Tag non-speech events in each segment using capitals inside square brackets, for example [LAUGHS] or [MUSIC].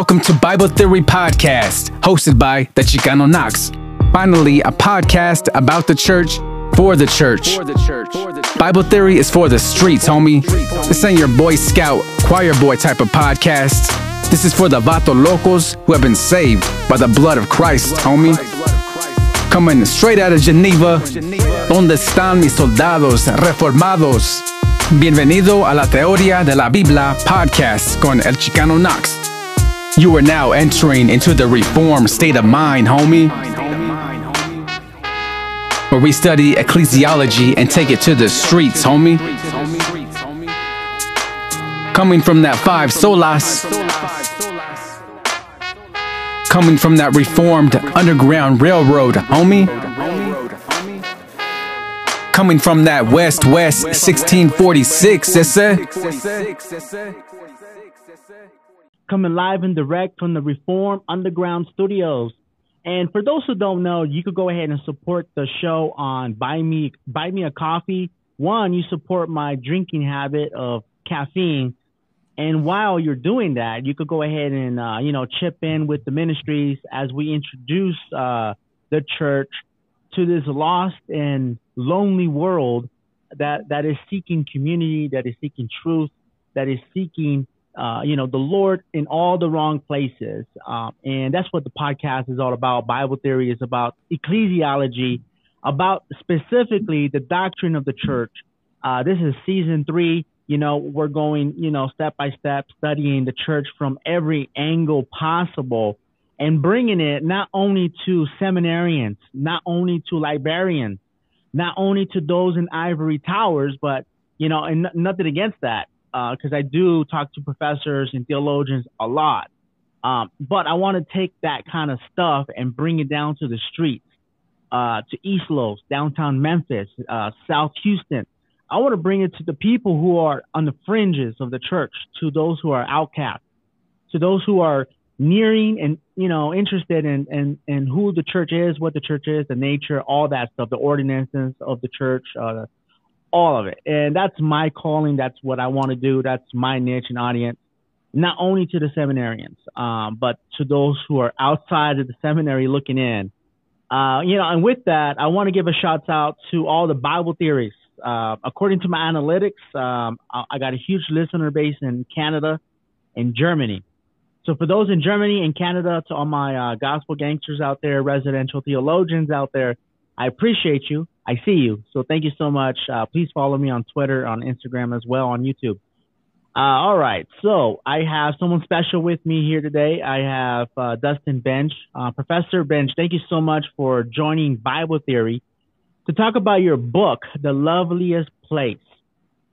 Welcome to Bible Theory Podcast, hosted by the Chicano Knox. Finally, a podcast about the church for the church. Bible Theory is for the streets, homie. This ain't your Boy Scout, choir boy type of podcast. This is for the Vato Locos who have been saved by the blood of Christ, homie. Coming straight out of Geneva, ¿Dónde están mis soldados reformados? Bienvenido a la Teoría de la Biblia podcast con El Chicano Knox. You are now entering into the reformed state of mind, homie. Where we study ecclesiology and take it to the streets, homie. Coming from that five solas. Coming from that reformed underground railroad, homie. Coming from that West West 1646, sisse. Coming live and direct from the Reform Underground Studios. And for those who don't know, you could go ahead and support the show on Buy Me Buy Me a Coffee. One, you support my drinking habit of caffeine, and while you're doing that, you could go ahead and uh, you know chip in with the ministries as we introduce uh, the church to this lost and lonely world that that is seeking community, that is seeking truth, that is seeking uh, you know, the Lord in all the wrong places. Um, and that's what the podcast is all about. Bible theory is about ecclesiology, about specifically the doctrine of the church. Uh, this is season three. You know, we're going, you know, step by step studying the church from every angle possible and bringing it not only to seminarians, not only to librarians, not only to those in ivory towers, but, you know, and n- nothing against that because uh, I do talk to professors and theologians a lot. Um, but I want to take that kind of stuff and bring it down to the streets, uh, to East Los, downtown Memphis, uh, South Houston. I want to bring it to the people who are on the fringes of the church, to those who are outcast, to those who are nearing and you know interested in in, in who the church is, what the church is, the nature, all that stuff, the ordinances of the church, uh, all of it. And that's my calling. That's what I want to do. That's my niche and audience, not only to the seminarians, um, but to those who are outside of the seminary looking in. Uh, you know, and with that, I want to give a shout out to all the Bible theories. Uh, according to my analytics, um, I, I got a huge listener base in Canada and Germany. So for those in Germany and Canada, to all my uh, gospel gangsters out there, residential theologians out there, I appreciate you. I see you. So thank you so much. Uh, please follow me on Twitter, on Instagram as well, on YouTube. Uh, all right. So I have someone special with me here today. I have uh, Dustin Benge. Uh, Professor Benge, thank you so much for joining Bible Theory to talk about your book, The Loveliest Place.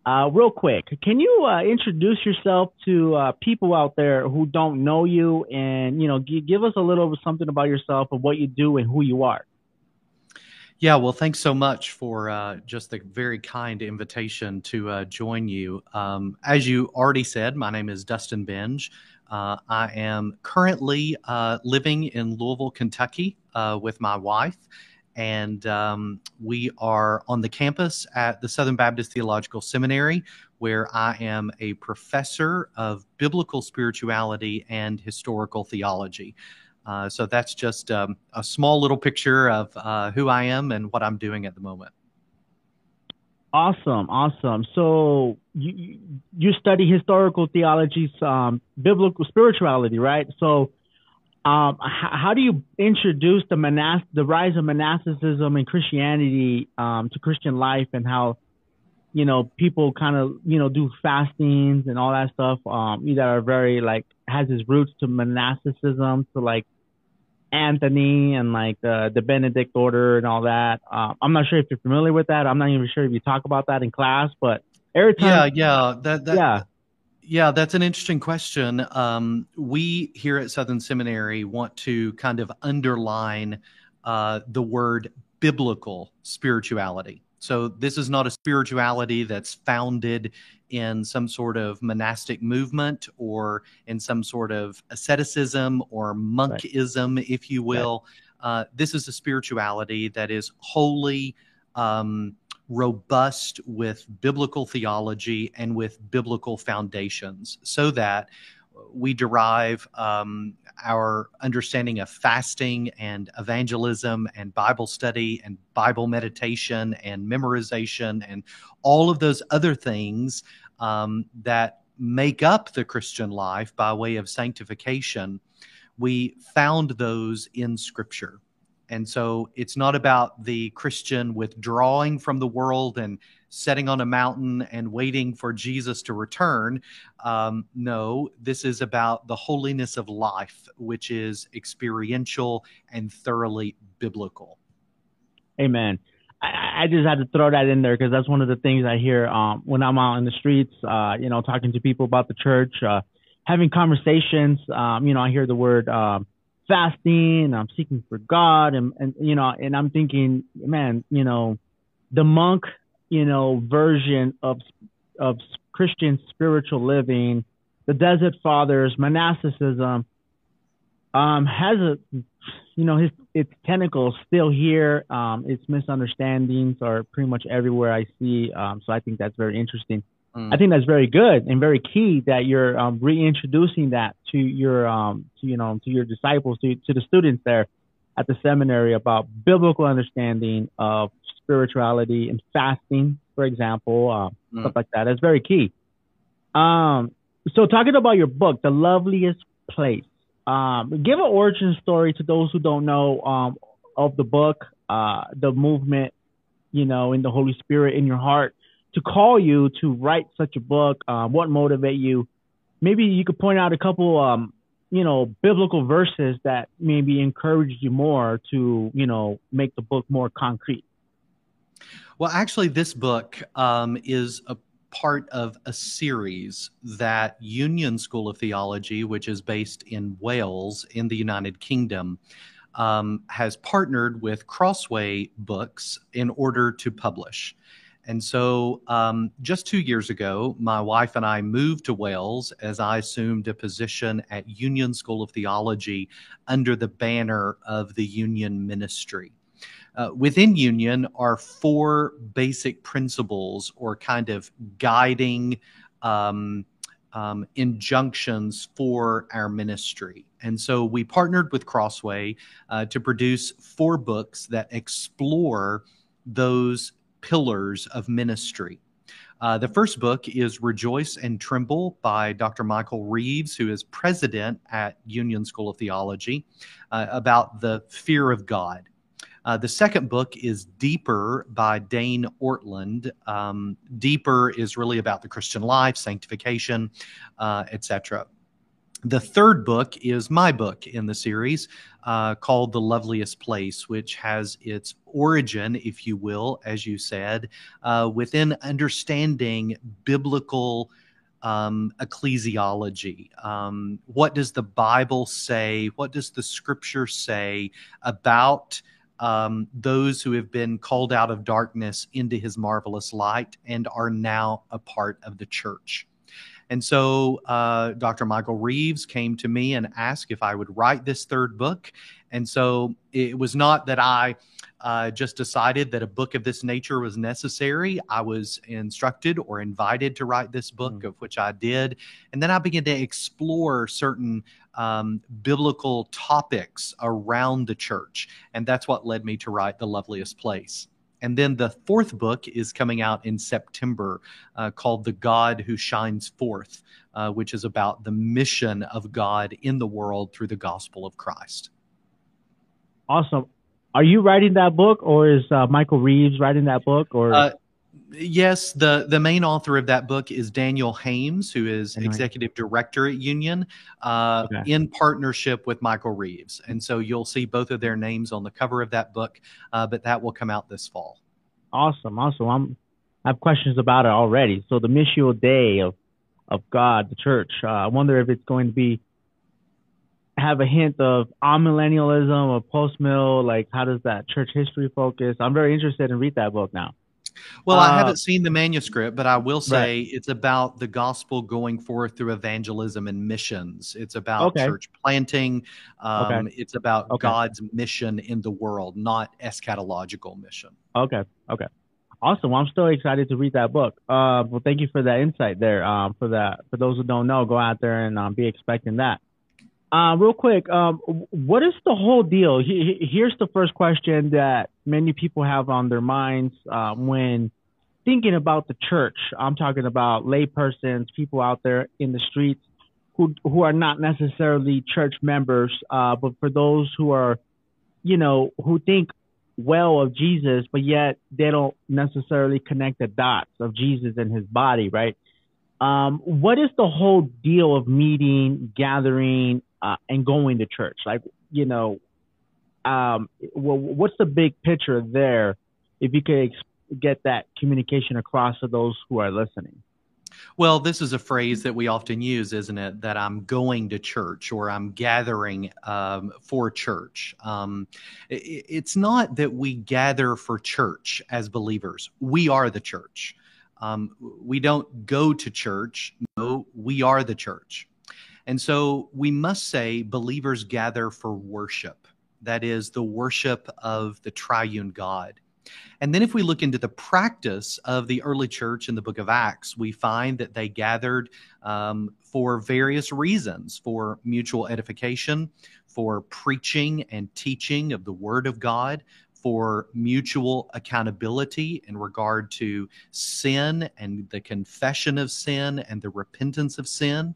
Uh, real quick, can you uh, introduce yourself to people out there who don't know you, and you know, g- give us a little something about yourself and what you do and who you are? Yeah, well, thanks so much for uh, just the very kind invitation to uh, join you. Um, as you already said, my name is Dustin Benge. Uh, I am currently uh, living in Louisville, Kentucky uh, with my wife, and um, we are on the campus at the Southern Baptist Theological Seminary, where I am a professor of biblical spirituality and historical theology. Uh, so that's just um, a small little picture of uh, who I am and what I'm doing at the moment. Awesome, awesome. So you you study historical theologies, um, biblical spirituality, right? So um, h- how do you introduce the monast- the rise of monasticism and Christianity um, to Christian life, and how you know people kind of you know do fastings and all that stuff um, that are very like has its roots to monasticism to like Anthony and like the the Benedict order and all that. Uh, I'm not sure if you're familiar with that. I'm not even sure if you talk about that in class, but every time, yeah, yeah, that, that yeah. Yeah, that's an interesting question. Um, we here at Southern Seminary want to kind of underline uh, the word biblical spirituality. So, this is not a spirituality that's founded in some sort of monastic movement or in some sort of asceticism or monkism, right. if you will. Right. Uh, this is a spirituality that is wholly um, robust with biblical theology and with biblical foundations, so that we derive um, our understanding of fasting and evangelism and Bible study and Bible meditation and memorization and all of those other things um, that make up the Christian life by way of sanctification. We found those in Scripture. And so it's not about the Christian withdrawing from the world and setting on a mountain and waiting for Jesus to return. Um, no, this is about the holiness of life, which is experiential and thoroughly biblical. Amen. I, I just had to throw that in there because that's one of the things I hear um, when I'm out in the streets, uh, you know, talking to people about the church, uh, having conversations. Um, you know, I hear the word um, fasting, I'm seeking for God, and, and you know, and I'm thinking, man, you know, the monk you know, version of of Christian spiritual living, the Desert Fathers, monasticism, um, has a, you know, his its tentacles still here. Um, its misunderstandings are pretty much everywhere I see. Um, so I think that's very interesting. Mm. I think that's very good and very key that you're um, reintroducing that to your, um, to, you know, to your disciples, to to the students there at the seminary about biblical understanding of spirituality and fasting, for example, uh, mm. stuff like that. That's very key. Um, so talking about your book, The Loveliest Place, um, give an origin story to those who don't know um, of the book, uh, the movement, you know, in the Holy Spirit in your heart to call you to write such a book. Uh, what motivate you? Maybe you could point out a couple, um, you know, biblical verses that maybe encouraged you more to, you know, make the book more concrete. Well, actually, this book um, is a part of a series that Union School of Theology, which is based in Wales in the United Kingdom, um, has partnered with Crossway Books in order to publish. And so, um, just two years ago, my wife and I moved to Wales as I assumed a position at Union School of Theology under the banner of the Union Ministry. Uh, within union are four basic principles or kind of guiding um, um, injunctions for our ministry. And so we partnered with Crossway uh, to produce four books that explore those pillars of ministry. Uh, the first book is Rejoice and Tremble by Dr. Michael Reeves, who is president at Union School of Theology, uh, about the fear of God. Uh, the second book is Deeper by Dane Ortlund. Um, Deeper is really about the Christian life, sanctification, uh, etc. The third book is my book in the series uh, called The Loveliest Place, which has its origin, if you will, as you said, uh, within understanding biblical um, ecclesiology. Um, what does the Bible say? What does the scripture say about? Um, those who have been called out of darkness into his marvelous light and are now a part of the church. And so uh, Dr. Michael Reeves came to me and asked if I would write this third book. And so it was not that I uh, just decided that a book of this nature was necessary. I was instructed or invited to write this book, mm. of which I did. And then I began to explore certain um, biblical topics around the church. And that's what led me to write The Loveliest Place. And then the fourth book is coming out in September uh, called The God Who Shines Forth, uh, which is about the mission of God in the world through the gospel of Christ. Awesome. Are you writing that book or is uh, Michael Reeves writing that book or? Uh, yes, the the main author of that book is Daniel Hames, who is anyway. executive director at Union, uh, okay. in partnership with Michael Reeves. And so you'll see both of their names on the cover of that book, uh, but that will come out this fall. Awesome, awesome. I'm, I have questions about it already. So the Missio Dei of of God, the church. Uh, I wonder if it's going to be have a hint of amillennialism or post mill. Like, how does that church history focus? I'm very interested in read that book now. Well, uh, I haven't seen the manuscript, but I will say right. it's about the gospel going forth through evangelism and missions. It's about okay. church planting. Um, okay. It's about okay. God's mission in the world, not eschatological mission. Okay. Okay. Awesome. Well, I'm still excited to read that book. Uh, well, thank you for that insight there. Um, for that, for those who don't know, go out there and um, be expecting that. Uh, real quick, um, what is the whole deal? Here's the first question that many people have on their minds uh, when thinking about the church. I'm talking about laypersons, people out there in the streets who who are not necessarily church members, uh, but for those who are, you know, who think well of Jesus, but yet they don't necessarily connect the dots of Jesus and his body, right? Um, what is the whole deal of meeting, gathering, uh, and going to church? Like, you know, um, well, what's the big picture there? If you could ex- get that communication across to those who are listening. Well, this is a phrase that we often use, isn't it? That I'm going to church or I'm gathering um, for church. Um, it, it's not that we gather for church as believers, we are the church. Um, we don't go to church, no, we are the church. And so we must say believers gather for worship. That is the worship of the triune God. And then if we look into the practice of the early church in the book of Acts, we find that they gathered um, for various reasons for mutual edification, for preaching and teaching of the word of God, for mutual accountability in regard to sin and the confession of sin and the repentance of sin.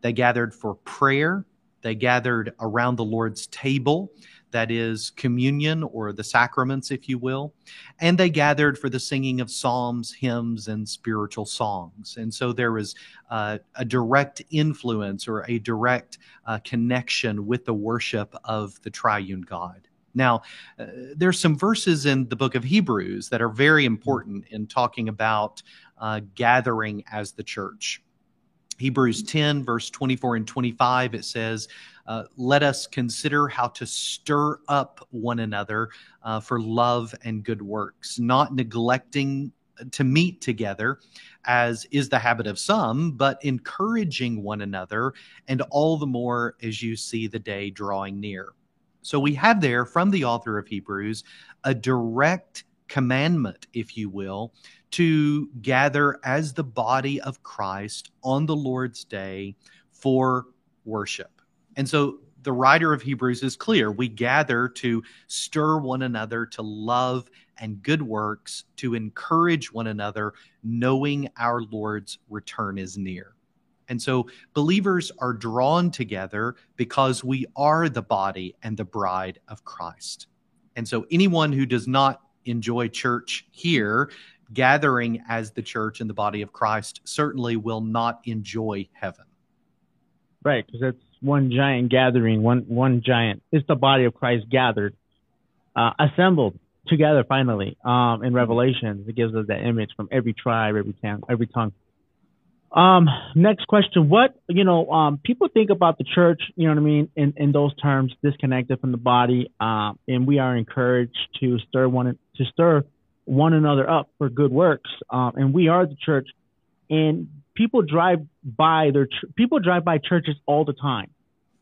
They gathered for prayer. They gathered around the Lord's table that is communion or the sacraments, if you will. And they gathered for the singing of psalms, hymns, and spiritual songs. And so there was uh, a direct influence or a direct uh, connection with the worship of the triune God. Now, uh, there's some verses in the book of Hebrews that are very important in talking about uh, gathering as the church. Hebrews 10, verse 24 and 25, it says, uh, Let us consider how to stir up one another uh, for love and good works, not neglecting to meet together, as is the habit of some, but encouraging one another, and all the more as you see the day drawing near. So we have there from the author of Hebrews a direct commandment, if you will, to gather as the body of Christ on the Lord's day for worship. And so the writer of Hebrews is clear. We gather to stir one another to love and good works, to encourage one another, knowing our Lord's return is near. And so believers are drawn together because we are the body and the bride of Christ. And so anyone who does not enjoy church here gathering as the church and the body of Christ certainly will not enjoy heaven. Right, because it's one giant gathering, one one giant. It's the body of Christ gathered, uh, assembled together finally. Um, in Revelation, it gives us that image from every tribe, every tongue, every tongue. Um, next question. What, you know, um, people think about the church, you know what I mean, in, in those terms, disconnected from the body. Um, and we are encouraged to stir one, to stir one another up for good works. Um, and we are the church. And people drive by their people drive by churches all the time.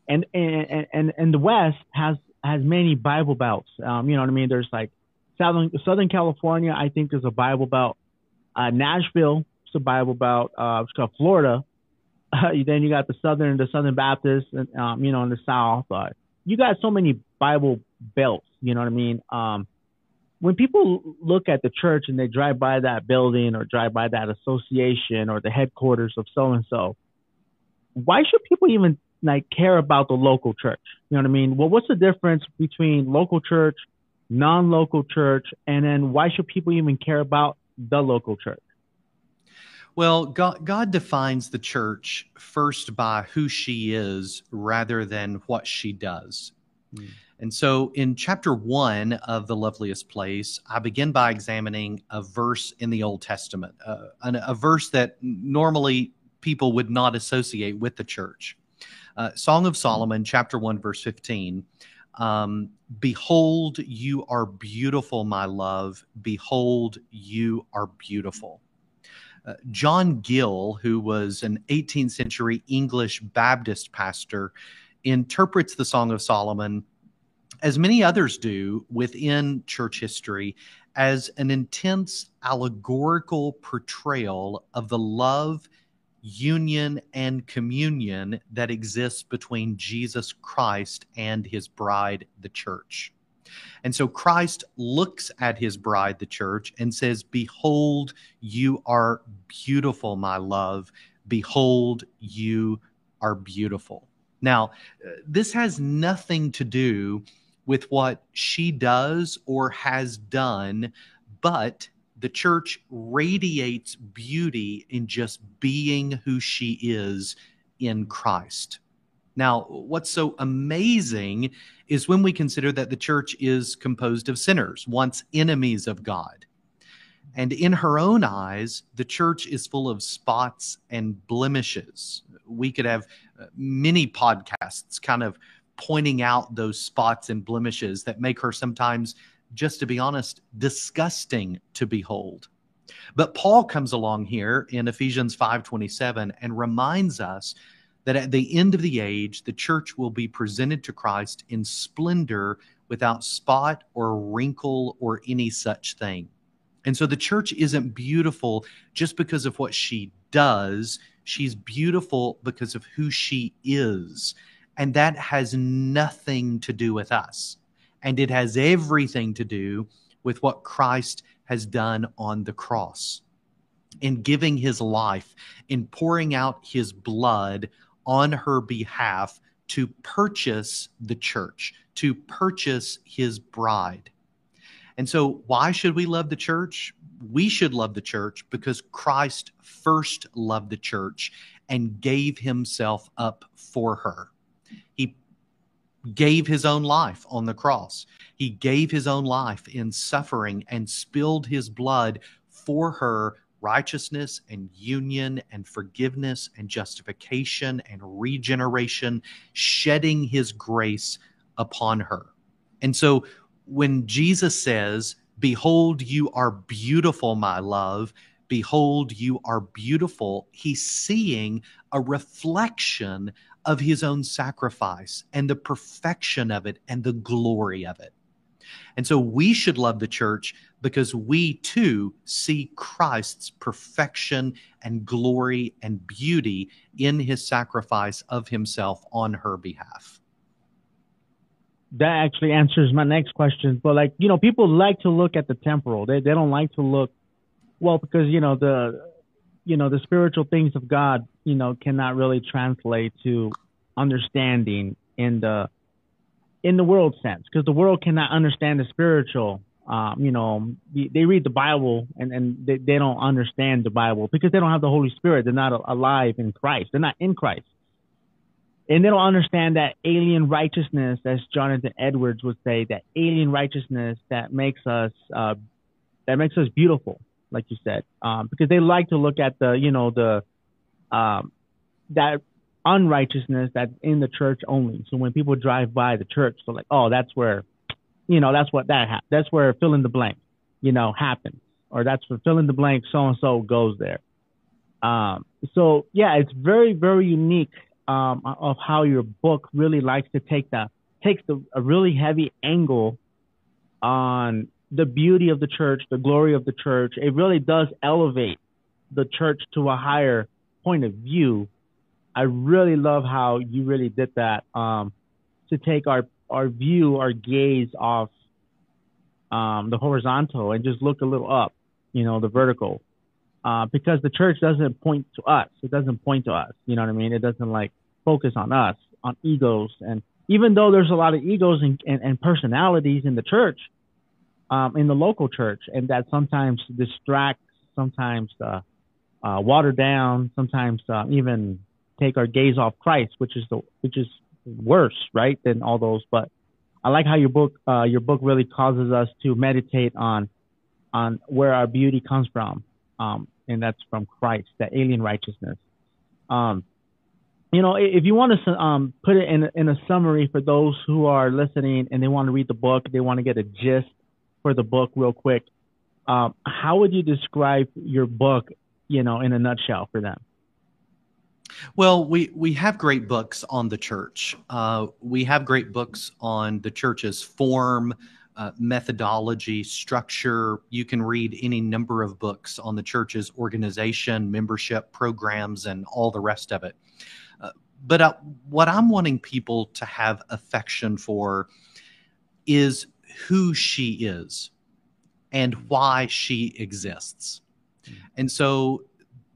And and and, and the West has has many Bible belts. Um, you know what I mean? There's like Southern Southern California, I think there's a Bible belt. Uh, Nashville, a Bible belt. Uh, Florida. Uh, [LAUGHS] then you got the Southern the Southern Baptist, and um, you know, in the South. Uh, you got so many Bible belts. You know what I mean? Um, when people look at the church and they drive by that building or drive by that association or the headquarters of so and so, why should people even like care about the local church? You know what I mean? Well, what's the difference between local church, non-local church, and then why should people even care about the local church? Well, God, God defines the church first by who she is rather than what she does. Mm. And so in chapter one of The Loveliest Place, I begin by examining a verse in the Old Testament, uh, a, a, verse that normally people would not associate with the church. Uh, Song of Solomon, chapter 1, verse 15. Um, Behold, you are beautiful, my love. Behold, you are beautiful. Uh, John Gill, who was an 18th century English Baptist pastor, interprets the Song of Solomon as many others do within church history, as an intense allegorical portrayal of the love, union, and communion that exists between Jesus Christ and his bride, the church. And so Christ looks at his bride, the church, and says, Behold, you are beautiful, my love. Behold, you are beautiful. Now, uh, this has nothing to do with what she does or has done, but the church radiates beauty in just being who she is in Christ. Now, what's so amazing is when we consider that the church is composed of sinners, once enemies of God. And in her own eyes, the church is full of spots and blemishes. We could have uh, many podcasts kind of pointing out those spots and blemishes that make her sometimes, just to be honest, disgusting to behold. But Paul comes along here in Ephesians 5:27 and reminds us that at the end of the age, the church will be presented to Christ in splendor without spot or wrinkle or any such thing. And so the church isn't beautiful just because of what she does. She's beautiful because of who she is. And that has nothing to do with us. And it has everything to do with what Christ has done on the cross in giving his life, in pouring out his blood on her behalf to purchase the church, to purchase his bride. And so, why should we love the church? We should love the church because Christ first loved the church and gave himself up for her. He gave his own life on the cross. He gave his own life in suffering and spilled his blood for her righteousness and union and forgiveness and justification and regeneration, shedding his grace upon her. And so when Jesus says, Behold, you are beautiful, my love, behold, you are beautiful, he's seeing a reflection of his own sacrifice and the perfection of it and the glory of it. And so we should love the church because we too see Christ's perfection and glory and beauty in his sacrifice of himself on her behalf. That actually answers my next question. But like, you know, people like to look at the temporal. They they don't like to look well because, you know, the you know, the spiritual things of God, you know, cannot really translate to understanding in the in the world sense because the world cannot understand the spiritual um, you know, they read the Bible and, and they, they don't understand the Bible because they don't have the Holy Spirit. They're not alive in Christ. They're not in Christ. And they don't understand that alien righteousness, as Jonathan Edwards would say, that alien righteousness that makes us, uh, that makes us beautiful, like you said, um, because they like to look at the, you know, the, um, that unrighteousness that's in the church only. So when people drive by the church, they're like, oh, that's where you know, that's what that ha- that's where fill in the blank, you know, happens, or that's where fill in the blank so and so goes there. Um, so yeah, it's very very unique um, of how your book really likes to take the takes the, a really heavy angle on the beauty of the church, the glory of the church. It really does elevate the church to a higher point of view. I really love how you really did that um, to take our our view, our gaze off um, the horizontal and just look a little up, you know, the vertical. Uh, because the church doesn't point to us. It doesn't point to us. You know what I mean? It doesn't like focus on us, on egos. And even though there's a lot of egos and, and, and personalities in the church, um, in the local church, and that sometimes distracts, sometimes uh, uh, water down, sometimes uh, even take our gaze off Christ, which is the which is worse, right, than all those. But I like how your book uh, your book really causes us to meditate on on where our beauty comes from, um, and that's from Christ, that alien righteousness. Um, you know, if you want to um, put it in in a summary for those who are listening and they want to read the book, they want to get a gist for the book real quick. Um, how would you describe your book, you know, in a nutshell for them? Well, we, we have great books on the church. Uh, we have great books on the church's form, uh, methodology, structure. You can read any number of books on the church's organization, membership programs, and all the rest of it. Uh, but uh, what I'm wanting people to have affection for is who she is and why she exists. Mm. And so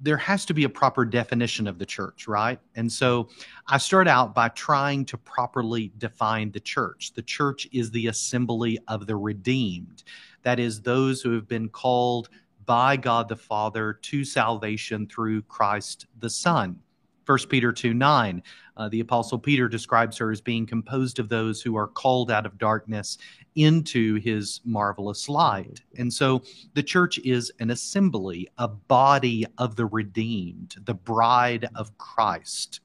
there has to be a proper definition of the church, right? And so I start out by trying to properly define the church. The church is the assembly of the redeemed, that is, those who have been called by God the Father to salvation through Christ the Son. 1 Peter 2 9, uh, the Apostle Peter describes her as being composed of those who are called out of darkness into his marvelous light. And so the church is an assembly, a body of the redeemed, the bride of Christ.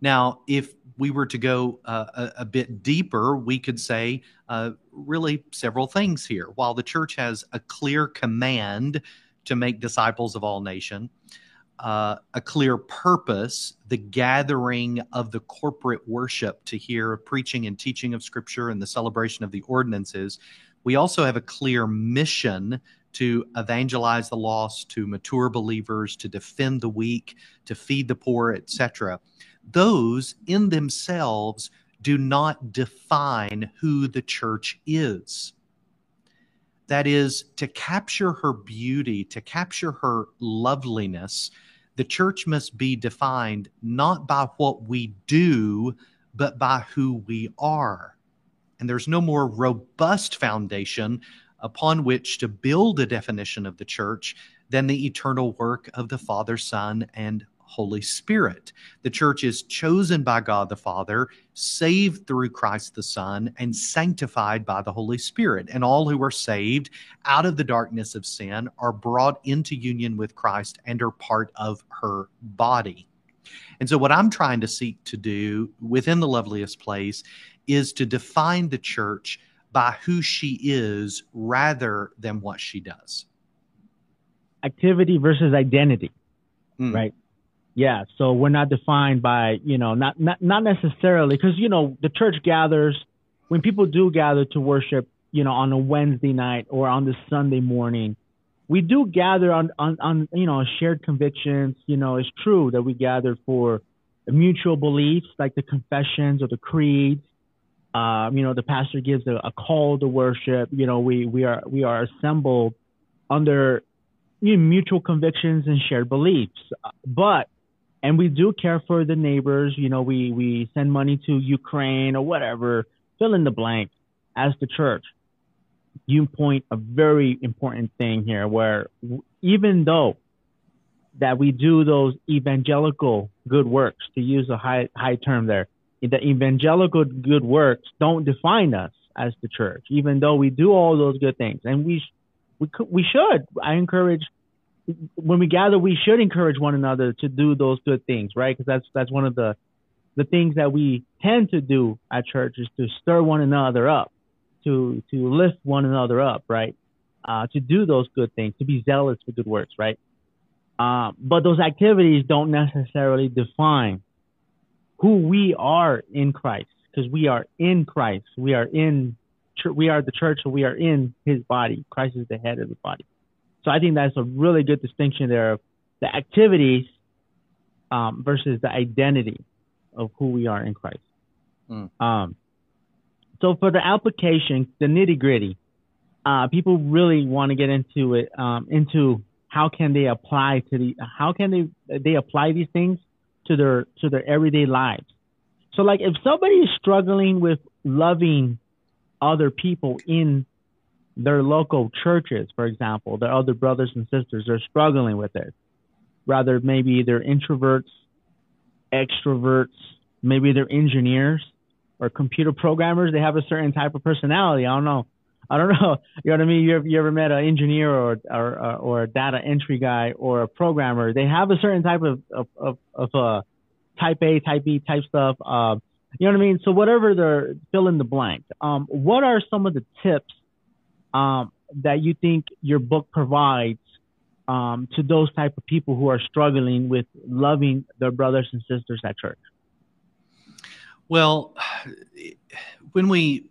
Now, if we were to go uh, a, a, bit deeper, we could say uh, really several things here. While the church has a clear command to make disciples of all nations, uh, a clear purpose, the gathering of the corporate worship to hear preaching and teaching of Scripture and the celebration of the ordinances. We also have a clear mission to evangelize the lost, to mature believers, to defend the weak, to feed the poor, etc. Those in themselves do not define who the church is. That is, to capture her beauty, to capture her loveliness, the church must be defined not by what we do, but by who we are. And there's no more robust foundation upon which to build a definition of the church than the eternal work of the Father, Son, and Holy Spirit. The church is chosen by God the Father, saved through Christ the Son, and sanctified by the Holy Spirit. And all who are saved out of the darkness of sin are brought into union with Christ and are part of her body. And so, what I'm trying to seek to do within the loveliest place is to define the church by who she is rather than what she does. Activity versus identity, mm. right? Yeah, so we're not defined by, you know, not not not necessarily because you know the church gathers when people do gather to worship, you know, on a Wednesday night or on the Sunday morning. We do gather on on, on you know shared convictions. You know, it's true that we gather for mutual beliefs like the confessions or the creeds. Um, you know, the pastor gives a, a call to worship. You know, we we are we are assembled under you know, mutual convictions and shared beliefs. But and we do care for the neighbors. You know, we we send money to Ukraine or whatever. Fill in the blank. As the church, you point a very important thing here, where even though that we do those evangelical good works, to use a high high term there, the evangelical good works don't define us as the church, even though we do all those good things, and we we we should. I encourage when we gather, we should encourage one another to do those good things, right? Because that's that's one of the the things that we tend to do at church is to stir one another up, to to lift one another up, right? Uh, to do those good things, to be zealous for good works, right? Uh, but those activities don't necessarily define who we are in Christ, because we are in Christ. We are in, we are the church, so we are in His body. Christ is the head of the body. So I think that's a really good distinction there of the activities um, versus the identity of who we are in Christ. Mm. Um, so for the application, the nitty gritty, uh, people really want to get into it, um, into how can they apply to the, how can they, they apply these things to their, to their everyday lives. So like if somebody is struggling with loving other people in their local churches, for example, their other brothers and sisters are struggling with it. Rather, maybe they're introverts, extroverts, maybe they're engineers or computer programmers. They have a certain type of personality. I don't know. I don't know. [LAUGHS] You know what I mean? You ever, you ever met an engineer or, or, or a data entry guy or a programmer? They have a certain type of, of, of, of uh, type A, type B, type stuff. Uh, you know what I mean? So whatever they're fill in the blank. Um, what are some of the tips um, that you think your book provides um, to those type of people who are struggling with loving their brothers and sisters at church? Well, when we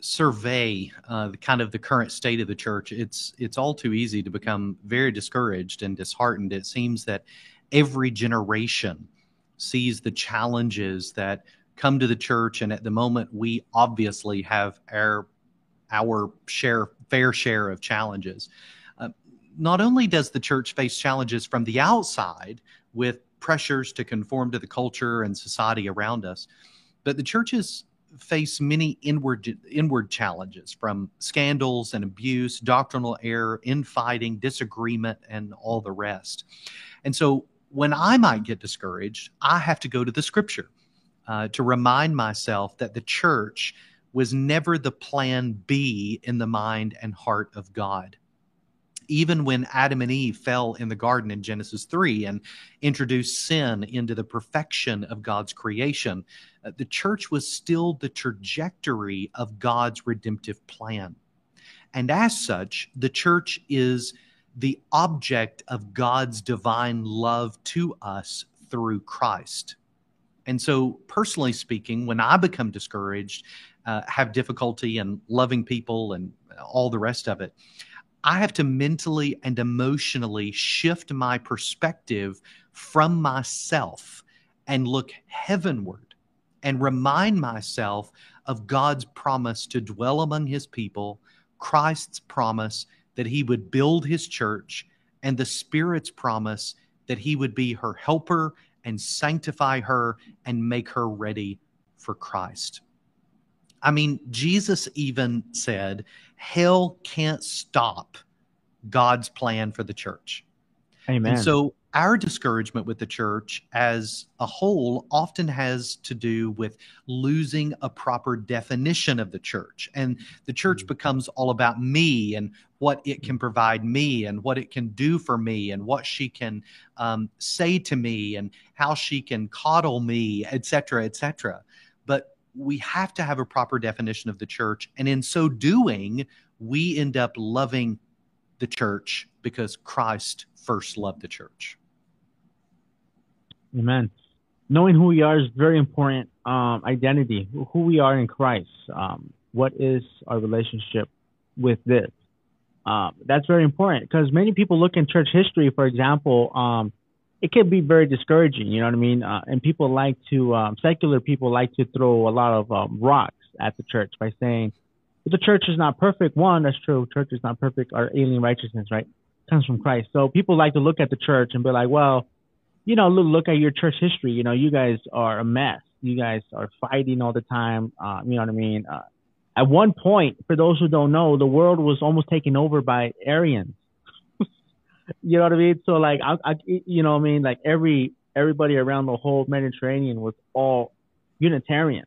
survey uh, the kind of the current state of the church, it's it's all too easy to become very discouraged and disheartened. It seems that every generation sees the challenges that come to the church, and at the moment, we obviously have our our share fair share of challenges. Uh, not only does the church face challenges from the outside with pressures to conform to the culture and society around us, but the churches face many inward inward challenges from scandals and abuse, doctrinal error, infighting, disagreement, and all the rest. And so, when I might get discouraged, I have to go to the Scripture uh, to remind myself that the church was never the plan B in the mind and heart of God even when Adam and Eve fell in the garden in Genesis 3 and introduced sin into the perfection of God's creation, uh, the church was still the trajectory of God's redemptive plan. And as such, the church is the object of God's divine love to us through Christ. And so, personally speaking, when I become discouraged, uh, have difficulty in loving people and all the rest of it, I have to mentally and emotionally shift my perspective from myself and look heavenward and remind myself of God's promise to dwell among his people, Christ's promise that he would build his church, and the Spirit's promise that he would be her helper and sanctify her and make her ready for Christ. I mean, Jesus even said, hell can't stop God's plan for the church. Amen. And so our discouragement with the church as a whole often has to do with losing a proper definition of the church. And the church mm. becomes all about me and what it can provide me and what it can do for me and what she can um, say to me and how she can coddle me, et cetera, et cetera. But we have to have a proper definition of the church. And in so doing, we end up loving the church because Christ first loved the church. Amen. Knowing who we are is very important. Um, identity, who we are in Christ. Um, what is our relationship with this? Um, that's very important because many people look in church history, for example, um, it can be very discouraging. You know what I mean? Uh, and people like to, um, secular people like to throw a lot of um, rocks at the church by saying, the church is not perfect. One, that's true. Church is not perfect. Our alien righteousness, right, comes from Christ. So people like to look at the church and be like, well, you know, look, look at your church history. You know, you guys are a mess. You guys are fighting all the time. Uh, you know what I mean? Uh, at one point, for those who don't know, the world was almost taken over by Arians. You know what I mean? So like, I, I, you know what I mean? Like every everybody around the whole Mediterranean was all Unitarian.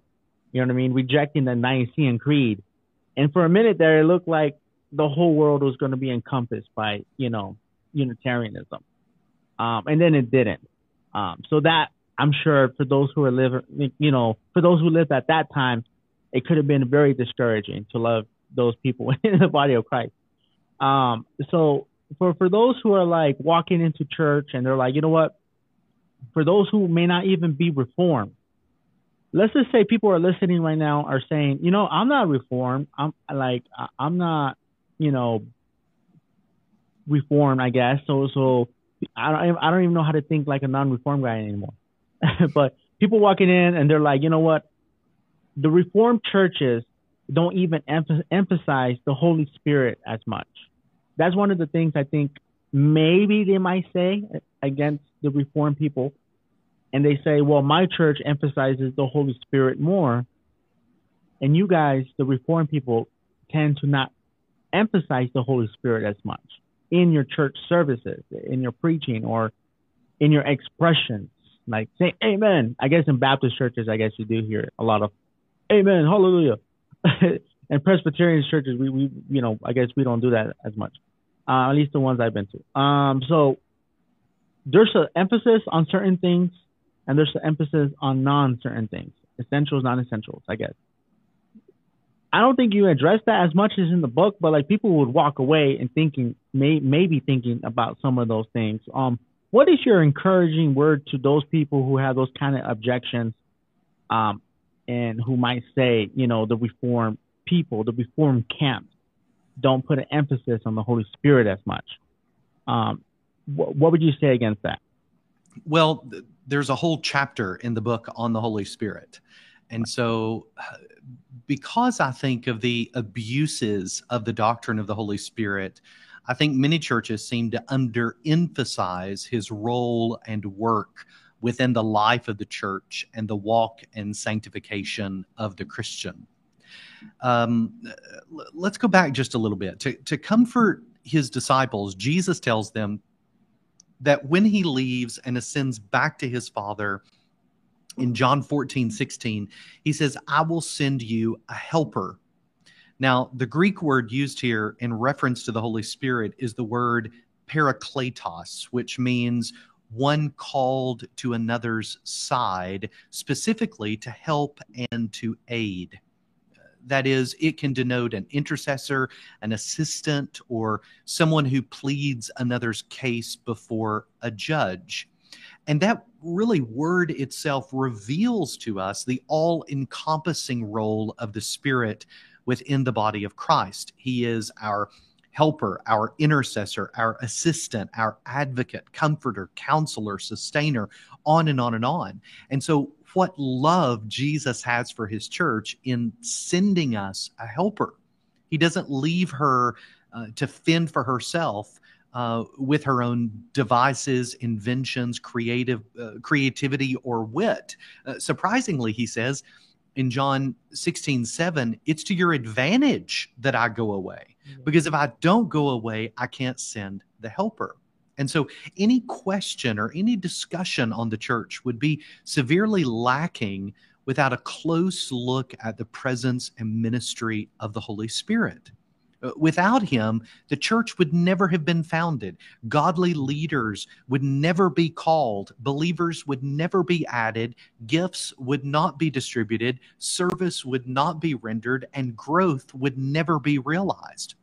You know what I mean? Rejecting the Nicene Creed and for a minute there, it looked like the whole world was going to be encompassed by, you know, Unitarianism. Um, and then it didn't. Um, so that I'm sure for those who are living, you know, for those who lived at that time, it could have been very discouraging to love those people [LAUGHS] in the body of Christ. Um, so for, for those who are like walking into church and they're like, you know what, for those who may not even be reformed, let's just say people are listening right now are saying, you know, I'm not reformed. I'm like, I'm not, you know, reformed, I guess. So, so I don't, I don't even know how to think like a non-reformed guy anymore. [LAUGHS] but people walking in and they're like, you know what? The reformed churches don't even emphasize the Holy Spirit as much. That's one of the things I think maybe they might say against the reformed people and they say, well, my church emphasizes the Holy Spirit more, and you guys, the Reformed people, tend to not emphasize the Holy Spirit as much in your church services, in your preaching, or in your expressions, like say Amen. I guess in Baptist churches, I guess you do hear a lot of Amen, Hallelujah. [LAUGHS] and Presbyterian churches, we, we, you know, I guess we don't do that as much. Uh, at least the ones I've been to. Um, so there's an emphasis on certain things and there's an emphasis on non-certain things, essentials, non-essentials, I guess. I don't think you address that as much as in the book, but like people would walk away and thinking, may, maybe thinking about some of those things. Um, what is your encouraging word to those people who have those kind of objections, um, and who might say, you know, the reform people, the reform camp, don't put an emphasis on the Holy Spirit as much. Um, wh- what would you say against that? Well, th- there's a whole chapter in the book on the Holy Spirit. And so, because I think of the abuses of the doctrine of the Holy Spirit, I think many churches seem to underemphasize his role and work within the life of the church and the walk and sanctification of the Christian. Um, let's go back just a little bit. To, to comfort his disciples, Jesus tells them that when he leaves and ascends back to his Father, in John 14, 16, he says, I will send you a helper. Now, the Greek word used here in reference to the Holy Spirit is the word parakletos, which means one called to another's side, specifically to help and to aid. That is, it can denote an intercessor, an assistant, or someone who pleads another's case before a judge. And that really word itself reveals to us the all encompassing role of the Spirit within the body of Christ. He is our helper, our intercessor, our assistant, our advocate, comforter, counselor, sustainer, on and on and on. And so, what love Jesus has for his church in sending us a helper. He doesn't leave her uh, to fend for herself. Uh, with her own devices, inventions, creative uh, creativity, or wit. Uh, surprisingly, he says, in John 16, 7, it's to your advantage that I go away. Mm-hmm. Because if I don't go away, I can't send the helper. And so any question or any discussion on the church would be severely lacking without a close look at the presence and ministry of the Holy Spirit. Uh, without him, the church would never have been founded. Godly leaders would never be called. Believers would never be added. Gifts would not be distributed. Service would not be rendered. And growth would never be realized.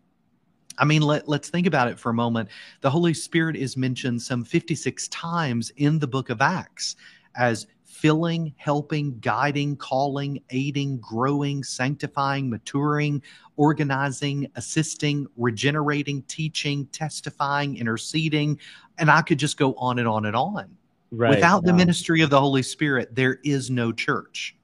I mean, let, let's think about it for a moment. The Holy Spirit is mentioned some 56 times in the book of Acts as filling, helping, guiding, calling, aiding, growing, sanctifying, maturing, organizing, assisting, regenerating, teaching, testifying, interceding. And I could just go on and on and on. Right. Without the ministry of the Holy Spirit, there is no church.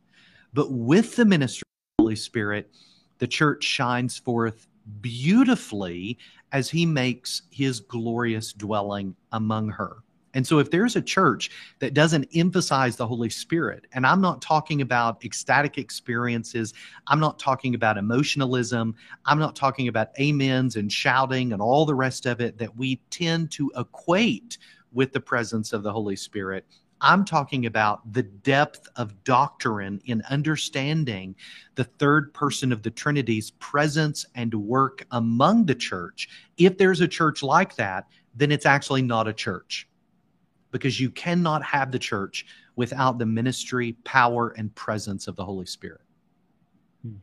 But with the ministry of the Holy Spirit, the church shines forth beautifully as he makes his glorious dwelling among her. And so, if there's a church that doesn't emphasize the Holy Spirit, and I'm not talking about ecstatic experiences, I'm not talking about emotionalism, I'm not talking about amens and shouting and all the rest of it that we tend to equate with the presence of the Holy Spirit. I'm talking about the depth of doctrine in understanding the third person of the Trinity's presence and work among the church. If there's a church like that, then it's actually not a church because you cannot have the church without the ministry, power, and presence of the Holy Spirit. Hmm.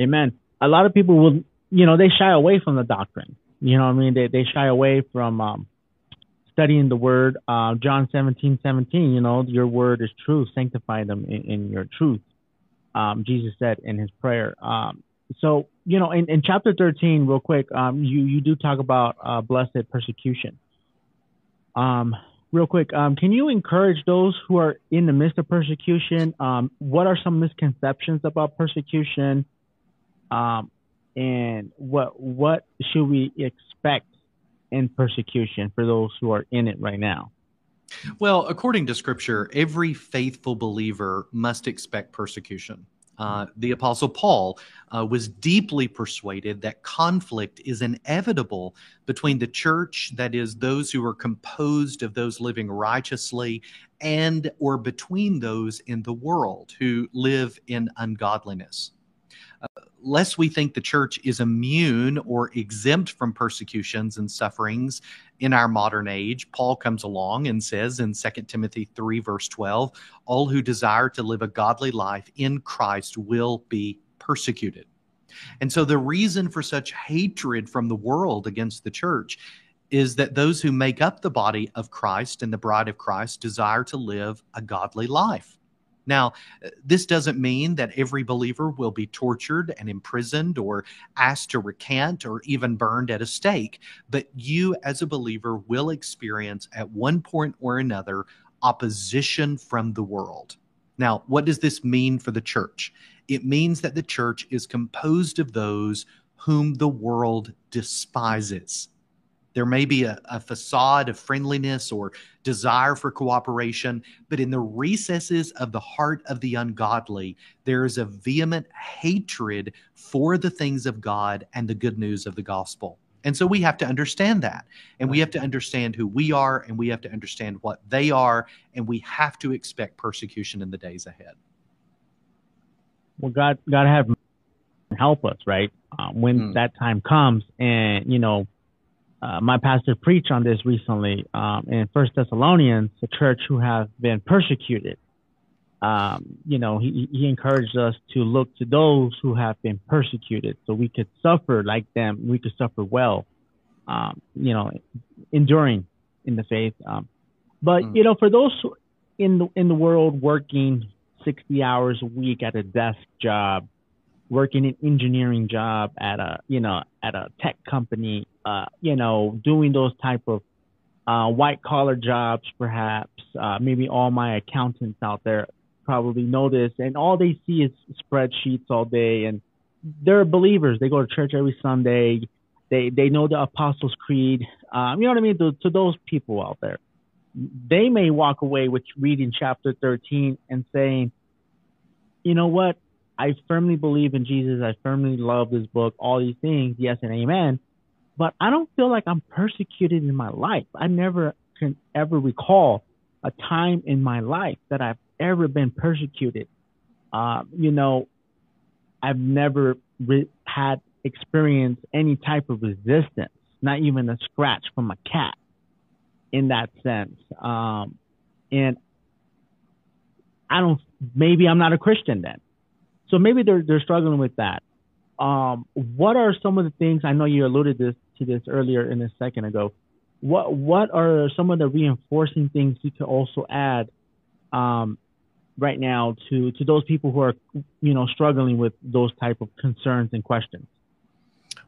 Amen. A lot of people will, you know, they shy away from the doctrine. You know what I mean? They, they shy away from um, studying the word. Uh, John 17, 17, you know, your word is truth. Sanctify them in, in your truth. Um, Jesus said in his prayer. Um, so, you know, in, in chapter 13, real quick, um, you, you do talk about uh, blessed persecution. Um, real quick, um, can you encourage those who are in the midst of persecution? Um, what are some misconceptions about persecution? And what what should we expect in persecution for those who are in it right now? Well, according to Scripture, every faithful believer must expect persecution. Uh, the Apostle Paul uh, was deeply persuaded that conflict is inevitable between the church, that is, those who are composed of those living righteously, and or between those in the world who live in ungodliness. Uh, lest we think the church is immune or exempt from persecutions and sufferings in our modern age, Paul comes along and says in 2 Timothy 3, verse 12, all who desire to live a godly life in Christ will be persecuted. And so the reason for such hatred from the world against the church is that those who make up the body of Christ and the bride of Christ desire to live a godly life. Now, uh, this doesn't mean that every believer will be tortured and imprisoned or asked to recant or even burned at a stake, but you as a believer will experience at one point or another opposition from the world. Now, what does this mean for the church? It means that the church is composed of those whom the world despises. There may be a, a, facade of friendliness or desire for cooperation, but in the recesses of the heart of the ungodly, there is a vehement hatred for the things of God and the good news of the gospel. And so we have to understand that. And we have to understand who we are, and we have to understand what they are, and we have to expect persecution in the days ahead. Well, God, God have help us, right? Uh, when mm. that time comes, and you know, uh, my pastor preached on this recently um, in First Thessalonians, a church who have been persecuted. Um, you know, he, he encouraged us to look to those who have been persecuted, so we could suffer like them. We could suffer well. Um, you know, enduring in the faith. Um, but mm. you know, for those in the in the world working sixty hours a week at a desk job, working an engineering job at a you know at a tech company uh, you know doing those type of uh, white collar jobs perhaps uh, maybe all my accountants out there probably know this and all they see is spreadsheets all day and they're believers. They go to church every sunday. They they know the apostles creed. Um, you know what i mean? To, to those people out there they may walk away with reading chapter 13 and saying you know what? I firmly believe in Jesus. I firmly love this book, all these things, yes and amen. But I don't feel like I'm persecuted in my life. I never can ever recall a time in my life that I've ever been persecuted. Uh, you know, I've never re- had experienced any type of resistance, not even a scratch from a cat in that sense. Um, and I don't, maybe I'm not a Christian then. So maybe they're they're struggling with that. Um, what are some of the things? I know you alluded to this to this earlier in a second ago. What what are some of the reinforcing things you could also add um, right now to to those people who are you know struggling with those type of concerns and questions?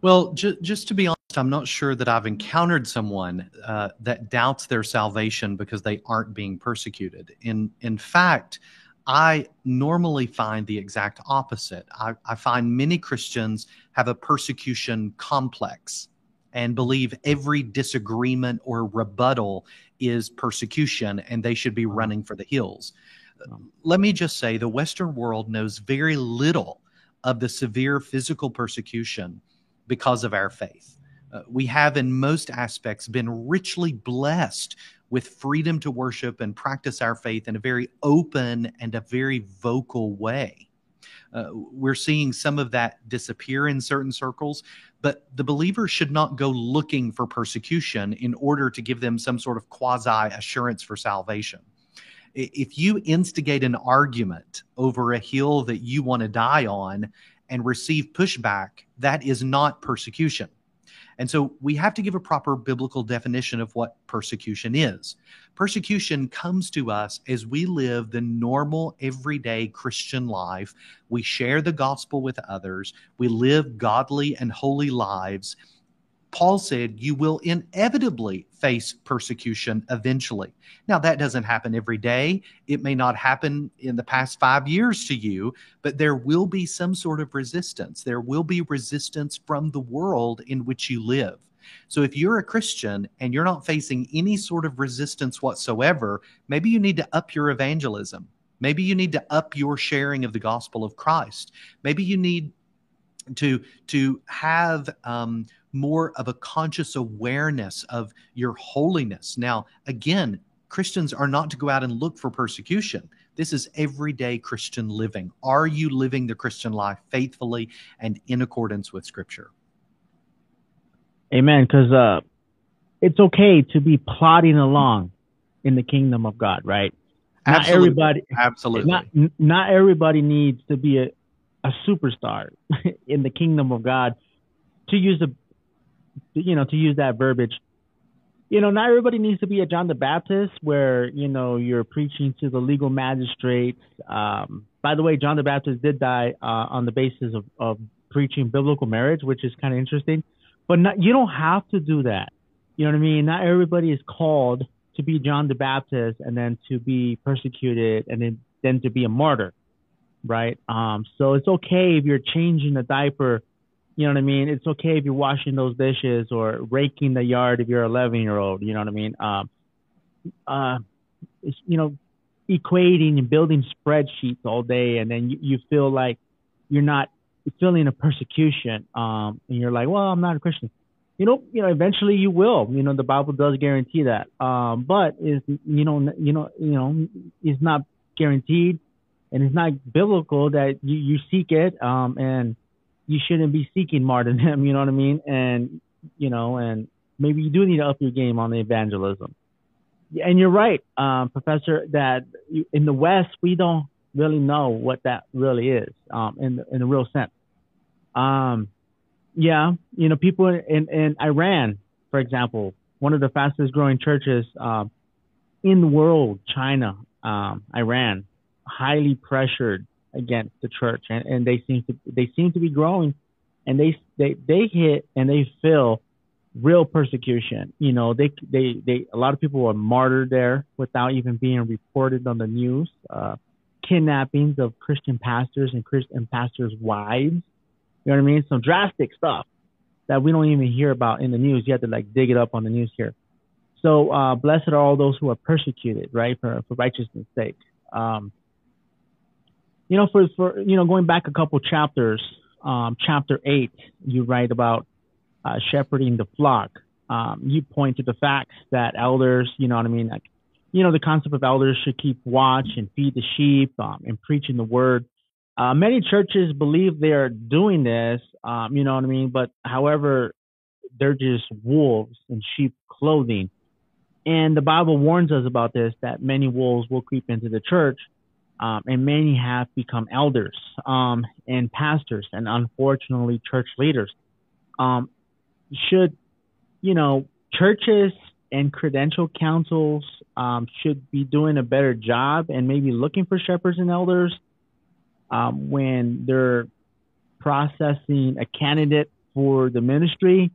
Well, ju- just to be honest, I'm not sure that I've encountered someone uh, that doubts their salvation because they aren't being persecuted. In in fact, I normally find the exact opposite. I, I, find many Christians have a persecution complex and believe every disagreement or rebuttal is persecution and they should be running for the hills. Let me just say the Western world knows very little of the severe physical persecution because of our faith. Uh, we have, in most aspects, been richly blessed with freedom to worship and practice our faith in a very open and a very vocal way. Uh, we're seeing some of that disappear in certain circles, but the believer should not go looking for persecution in order to give them some sort of quasi assurance for salvation. If you instigate an argument over a hill that you want to die on and receive pushback, that is not persecution. And so we have to give a proper biblical definition of what persecution is. Persecution comes to us as we live the normal, everyday Christian life. We share the gospel with others, we live godly and holy lives Paul said you will inevitably face persecution eventually. Now, that doesn't happen every day. It may not happen in the past five years to you, but there will be some sort of resistance. There will be resistance from the world in which you live. So, if you're a Christian and you're not facing any sort of resistance whatsoever, maybe you need to up your evangelism. Maybe you need to up your sharing of the gospel of Christ. Maybe you need to to have um, more of a conscious awareness of your holiness. Now, again, Christians are not to go out and look for persecution. This is everyday Christian living. Are you living the Christian life faithfully and in accordance with Scripture? Amen. Because uh, it's okay to be plodding along in the kingdom of God, right? Absolutely. Not everybody. Absolutely. Not not everybody needs to be a, a superstar [LAUGHS] in the kingdom of God. To use the you know, to use that verbiage, you know, not everybody needs to be a John the Baptist where, you know, you're preaching to the legal magistrates. Um, by the way, John the Baptist did die uh, on the basis of, of preaching biblical marriage, which is kind of interesting. But not, you don't have to do that. You know what I mean? Not everybody is called to be John the Baptist and then to be persecuted and then, then to be a martyr, right? Um, so it's okay if you're changing a diaper you know what I mean? It's okay if you're washing those dishes or raking the yard if you're 11 year old. You know what I mean? Um, uh, you know, equating and building spreadsheets all day, and then you, you feel like you're not feeling a persecution, um, and you're like, well, I'm not a Christian. You know, you know, eventually you will. You know, the Bible does guarantee that. Um, but is you know, you know, you know, it's not guaranteed, and it's not biblical that you you seek it. Um, and you shouldn't be seeking martyrdom, [LAUGHS] you know what I mean? And, you know, and maybe you do need to up your game on the evangelism. And you're right, um, Professor, that in the West, we don't really know what that really is um, in, in the real sense. Um, yeah, you know, people in, in Iran, for example, one of the fastest growing churches um, in the world, China, um, Iran, highly pressured against the church, and, and they seem to they seem to be growing, and they they they hit and they feel real persecution. You know, they they they a lot of people were martyred there without even being reported on the news. Uh, kidnappings of Christian pastors and Christian pastors' wives. You know what I mean? Some drastic stuff that we don't even hear about in the news. You have to like dig it up on the news here. So uh, blessed are all those who are persecuted, right, for for righteousness' sake. Um, you know, for, for, you know, going back a couple chapters, um, chapter eight, you write about, uh, shepherding the flock. Um, you point to the facts that elders, you know what I mean? Like, you know, the concept of elders should keep watch and feed the sheep, um, and preaching the word. Uh, many churches believe they are doing this, um, you know what I mean? But however, they're just wolves in sheep clothing. And the Bible warns us about this, that many wolves will creep into the church um, and many have become elders um, and pastors and unfortunately church leaders. Um, should, you know, churches and credential councils um, should be doing a better job and maybe looking for shepherds and elders um, when they're processing a candidate for the ministry.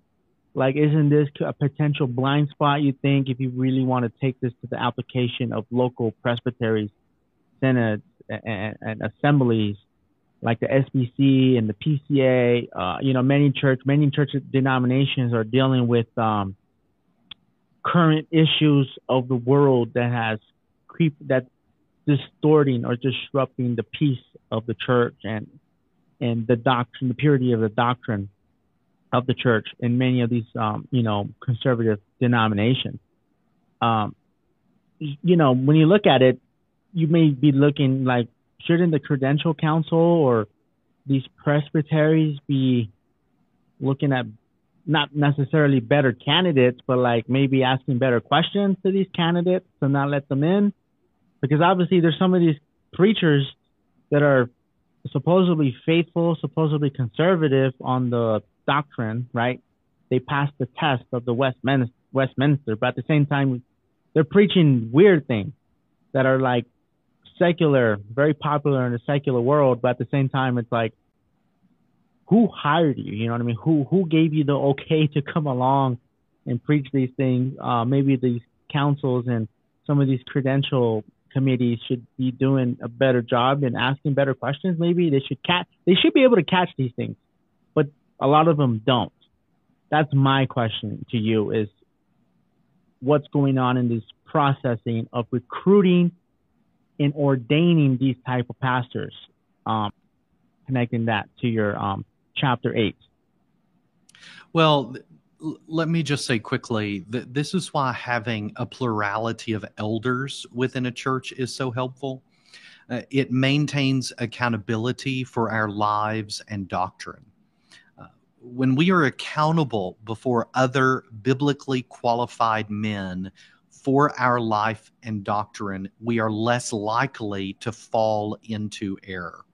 Like, isn't this a potential blind spot, you think, if you really want to take this to the application of local presbyteries synods and, and assemblies like the SBC and the PCA. Uh, you know, many church, many church denominations are dealing with um, current issues of the world that has creep that distorting or disrupting the peace of the church and and the doctrine, the purity of the doctrine of the church in many of these, um, you know, conservative denominations. Um, you know, when you look at it, you may be looking like, shouldn't the credential council or these presbyteries be looking at not necessarily better candidates, but like maybe asking better questions to these candidates to not let them in? Because obviously there's some of these preachers that are supposedly faithful, supposedly conservative on the doctrine, right? They passed the test of the Westminster, Westminster, but at the same time, they're preaching weird things that are like secular, very popular in the secular world, but at the same time, it's like, who hired you? You know what I mean? Who who gave you the okay to come along and preach these things? Uh, maybe these councils and some of these credential committees should be doing a better job and asking better questions. Maybe they should catch. They should be able to catch these things, but a lot of them don't. That's my question to you: is what's going on in this processing of recruiting in ordaining these type of pastors, um, connecting that to your um, chapter eight? Well, let me just say quickly that this is why having a plurality of elders within a church is so helpful. Uh, it maintains accountability for our lives and doctrine. Uh, when we are accountable before other biblically qualified men for our life and doctrine, we are less likely to fall into error.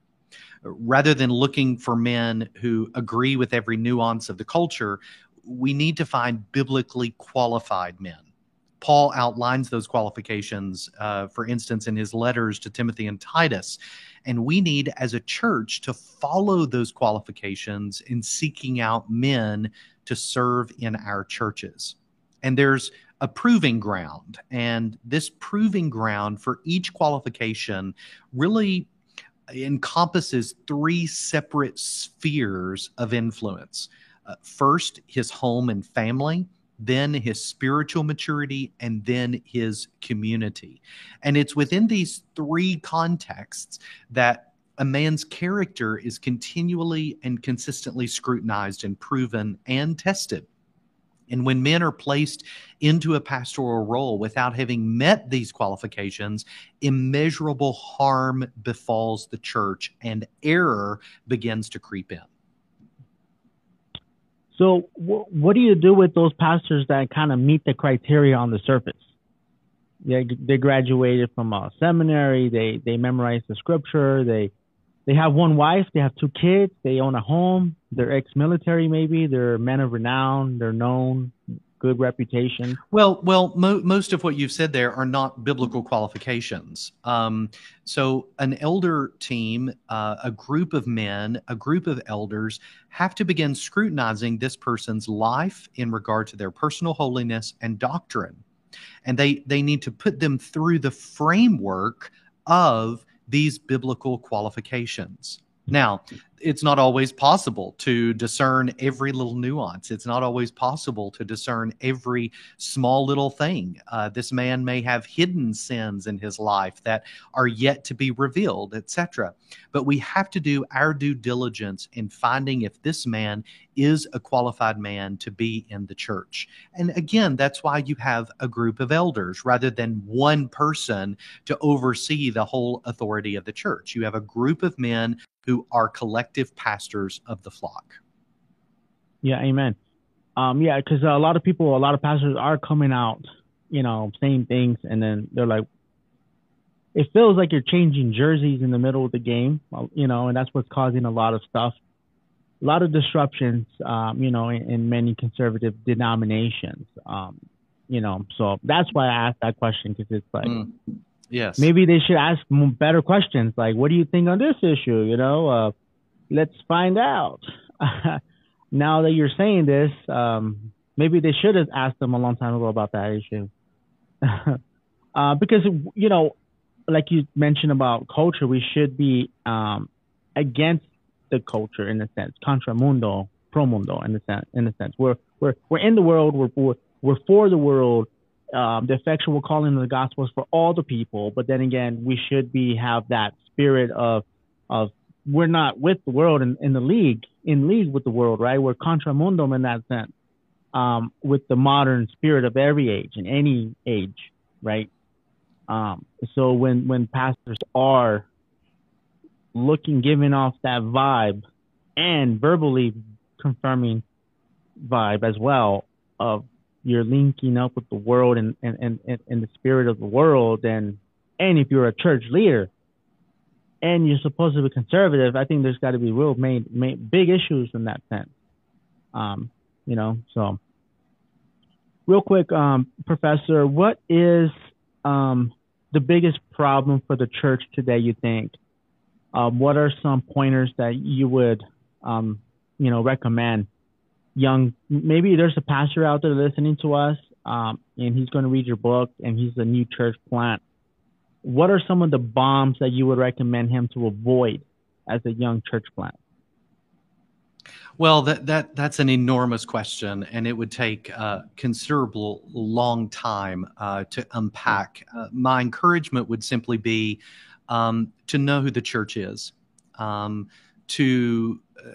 Rather than looking for men who agree with every nuance of the culture, we need to find biblically qualified men. Paul outlines those qualifications, uh, for instance, in his letters to Timothy and Titus. And we need, as a church, to follow those qualifications in seeking out men to serve in our churches. And there's a proving ground. And this proving ground for each qualification really encompasses three separate spheres of influence. Uh, first, his home and family, then his spiritual maturity, and then his community. And it's within these three contexts that a man's character is continually and consistently scrutinized and proven and tested. And when men are placed into a pastoral role without having met these qualifications, immeasurable harm befalls the church and error begins to creep in. So, wh- what do you do with those pastors that kind of meet the criteria on the surface? They, they graduated from a seminary, they, they memorized the scripture, they they have one wife, they have two kids, they own a home, they're ex-military maybe, they're men of renown, they're known, good reputation. Well, well, mo- most of what you've said there are not biblical qualifications. Um, so, an elder team, uh, a group of men, a group of elders, have to begin scrutinizing this person's life in regard to their personal holiness and doctrine, and they they need to put them through the framework of these biblical qualifications. Now, it's not always possible to discern every little nuance. It's not always possible to discern every small little thing. Uh, this man may have hidden sins in his life that are yet to be revealed, etc. But we have to do our due diligence in finding if this man is a qualified man to be in the church. And again, that's why you have a group of elders rather than one person to oversee the whole authority of the church. You have a group of men who are collective pastors of the flock. Yeah, amen. Um, yeah, because a lot of people, a lot of pastors are coming out, you know, saying things, and then they're like, it feels like you're changing jerseys in the middle of the game, you know, and that's what's causing a lot of stuff, a lot of disruptions, um, you know, in, in many conservative denominations. Um, you know, so that's why I asked that question because it's like, mm. Yes. Maybe they should ask better questions like, what do you think on this issue? You know, uh, let's find out. [LAUGHS] now that you're saying this, um, maybe they should have asked them a long time ago about that issue. [LAUGHS] uh, because, you know, like you mentioned about culture, we should be um, against the culture in a sense, contra mundo, pro mundo in a sense. In a sense, we're we're we're in the world. We're we're, we're for the world, um, the effectual calling of the gospel is for all the people. But then again, we should be have that spirit of of we're not with the world in, in the league in league with the world, right? We're contra mundum in that sense, um, with the modern spirit of every age and any age, right? Um, so when when pastors are looking, giving off that vibe, and verbally confirming vibe as well of you're linking up with the world and, and, and, and the spirit of the world and and if you're a church leader and you're supposed to be conservative, I think there's got to be real main, main big issues in that sense. Um, you know, so real quick, um, professor, what is um, the biggest problem for the church today? You think? Um, what are some pointers that you would, um, you know, recommend young, maybe there's a pastor out there listening to us, um, and he's going to read your book, and he's a new church plant. What are some of the bombs that you would recommend him to avoid as a young church plant? Well, that that that's an enormous question, and it would take a considerable long time uh, to unpack. Uh, my encouragement would simply be um, to know who the church is, um, to uh,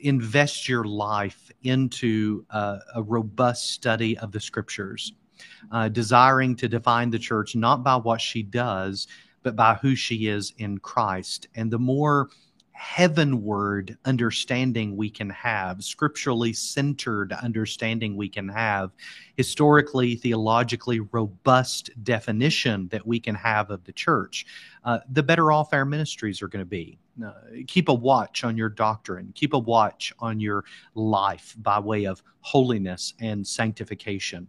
invest your life into uh, a robust study of the scriptures, uh, desiring to define the church not by what she does, but by who she is in Christ. And the more heavenward understanding we can have, scripturally centered understanding we can have, historically, theologically robust definition that we can have of the church, uh, the better off our ministries are going to be. Uh, keep a watch on your doctrine, keep a watch on your life by way of holiness and sanctification.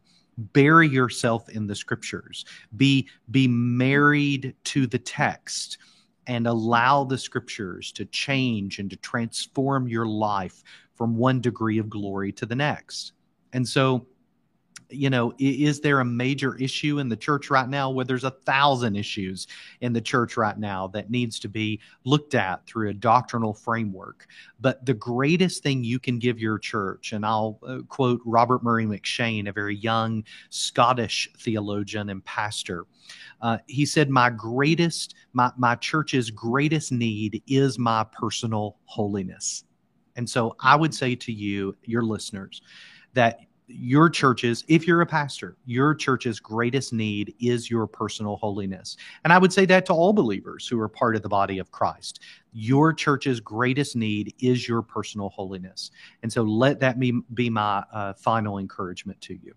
Bury yourself in the scriptures. Be be married to the text and allow the scriptures to change and to transform your life from one degree of glory to the next. And so you know, is there a major issue in the church right now? Where there's a thousand issues in the church right now that needs to be looked at through a doctrinal framework. But the greatest thing you can give your church, and I'll uh, quote Robert Murray M'Cheyne, a very young Scottish theologian and pastor. Uh, he said, My greatest, my, my church's greatest need is my personal holiness. And so I would say to you, your listeners, that your church's, if you're a pastor, your church's greatest need is your personal holiness. And I would say that to all believers who are part of the body of Christ. Your church's greatest need is your personal holiness. And so let that be, be my uh, final encouragement to you.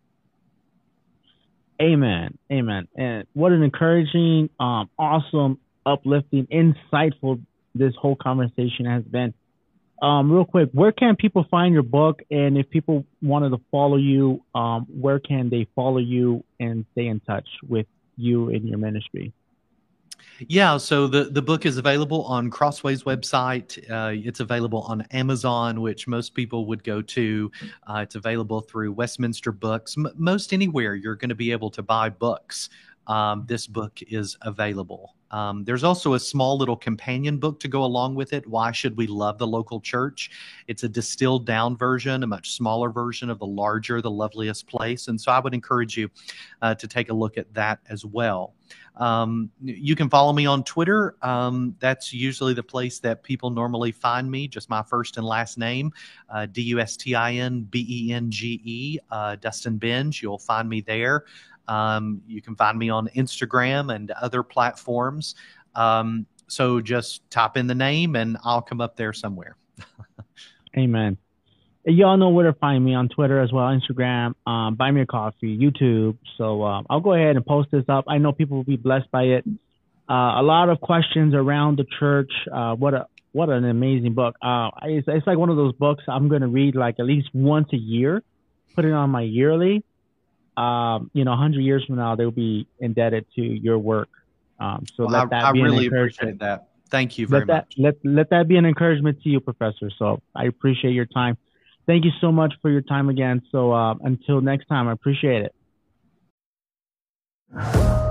Amen. Amen. And what an encouraging, um, awesome, uplifting, insightful this whole conversation has been. Um, real quick, where can people find your book? And if people wanted to follow you, um, where can they follow you and stay in touch with you and your ministry? Yeah, so the, the book is available on Crossway's website. Uh, it's available on Amazon, which most people would go to. Uh, it's available through Westminster Books. M- most anywhere you're going to be able to buy books um, this book is available. Um, there's also a small little companion book to go along with it. Why should we love the local church? It's a distilled down version, a much smaller version of the larger, the loveliest place. And so I would encourage you uh, to take a look at that as well. Um, you can follow me on Twitter. Um, that's usually the place that people normally find me, just my first and last name, uh, D U S T I N B E N G E, uh, Dustin Benge. You'll find me there. Um, you can find me on Instagram and other platforms. Um, so just type in the name and I'll come up there somewhere. [LAUGHS] Amen. Y'all know where to find me on Twitter as well, Instagram, um, buy me a coffee, YouTube. So uh, I'll go ahead and post this up. I know people will be blessed by it. Uh, a lot of questions around the church. Uh, what a what an amazing book. Uh, it's, it's like one of those books I'm going to read like at least once a year, put it on my yearly um, you know, 100 years from now, they'll be indebted to your work. Um, so well, let that I, be I really an appreciate that. Thank you very let that, much. Let, let that be an encouragement to you, Professor. So I appreciate your time. Thank you so much for your time again. So uh, until next time, I appreciate it.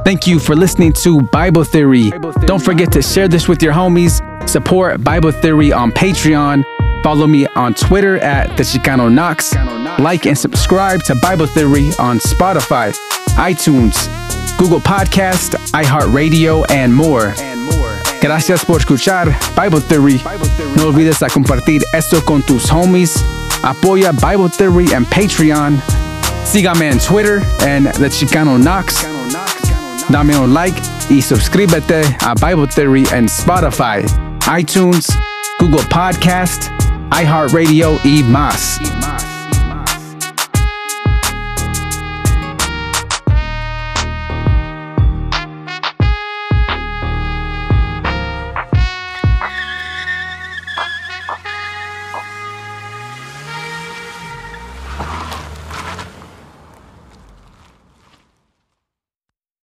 Thank you for listening to Bible Theory. Bible Theory. Don't forget to share this with your homies. Support Bible Theory on Patreon. Follow me on Twitter at the Chicano Knox. Like and subscribe to Bible Theory on Spotify, iTunes, Google Podcast, iHeartRadio, and more. Gracias por escuchar Bible Theory. No olvides a compartir esto con tus homies. Apoya Bible Theory en Patreon. Sígame en Twitter en The Chicano Knox. Dame un like y suscríbete a Bible Theory en Spotify, iTunes, Google Podcast, iHeartRadio y más.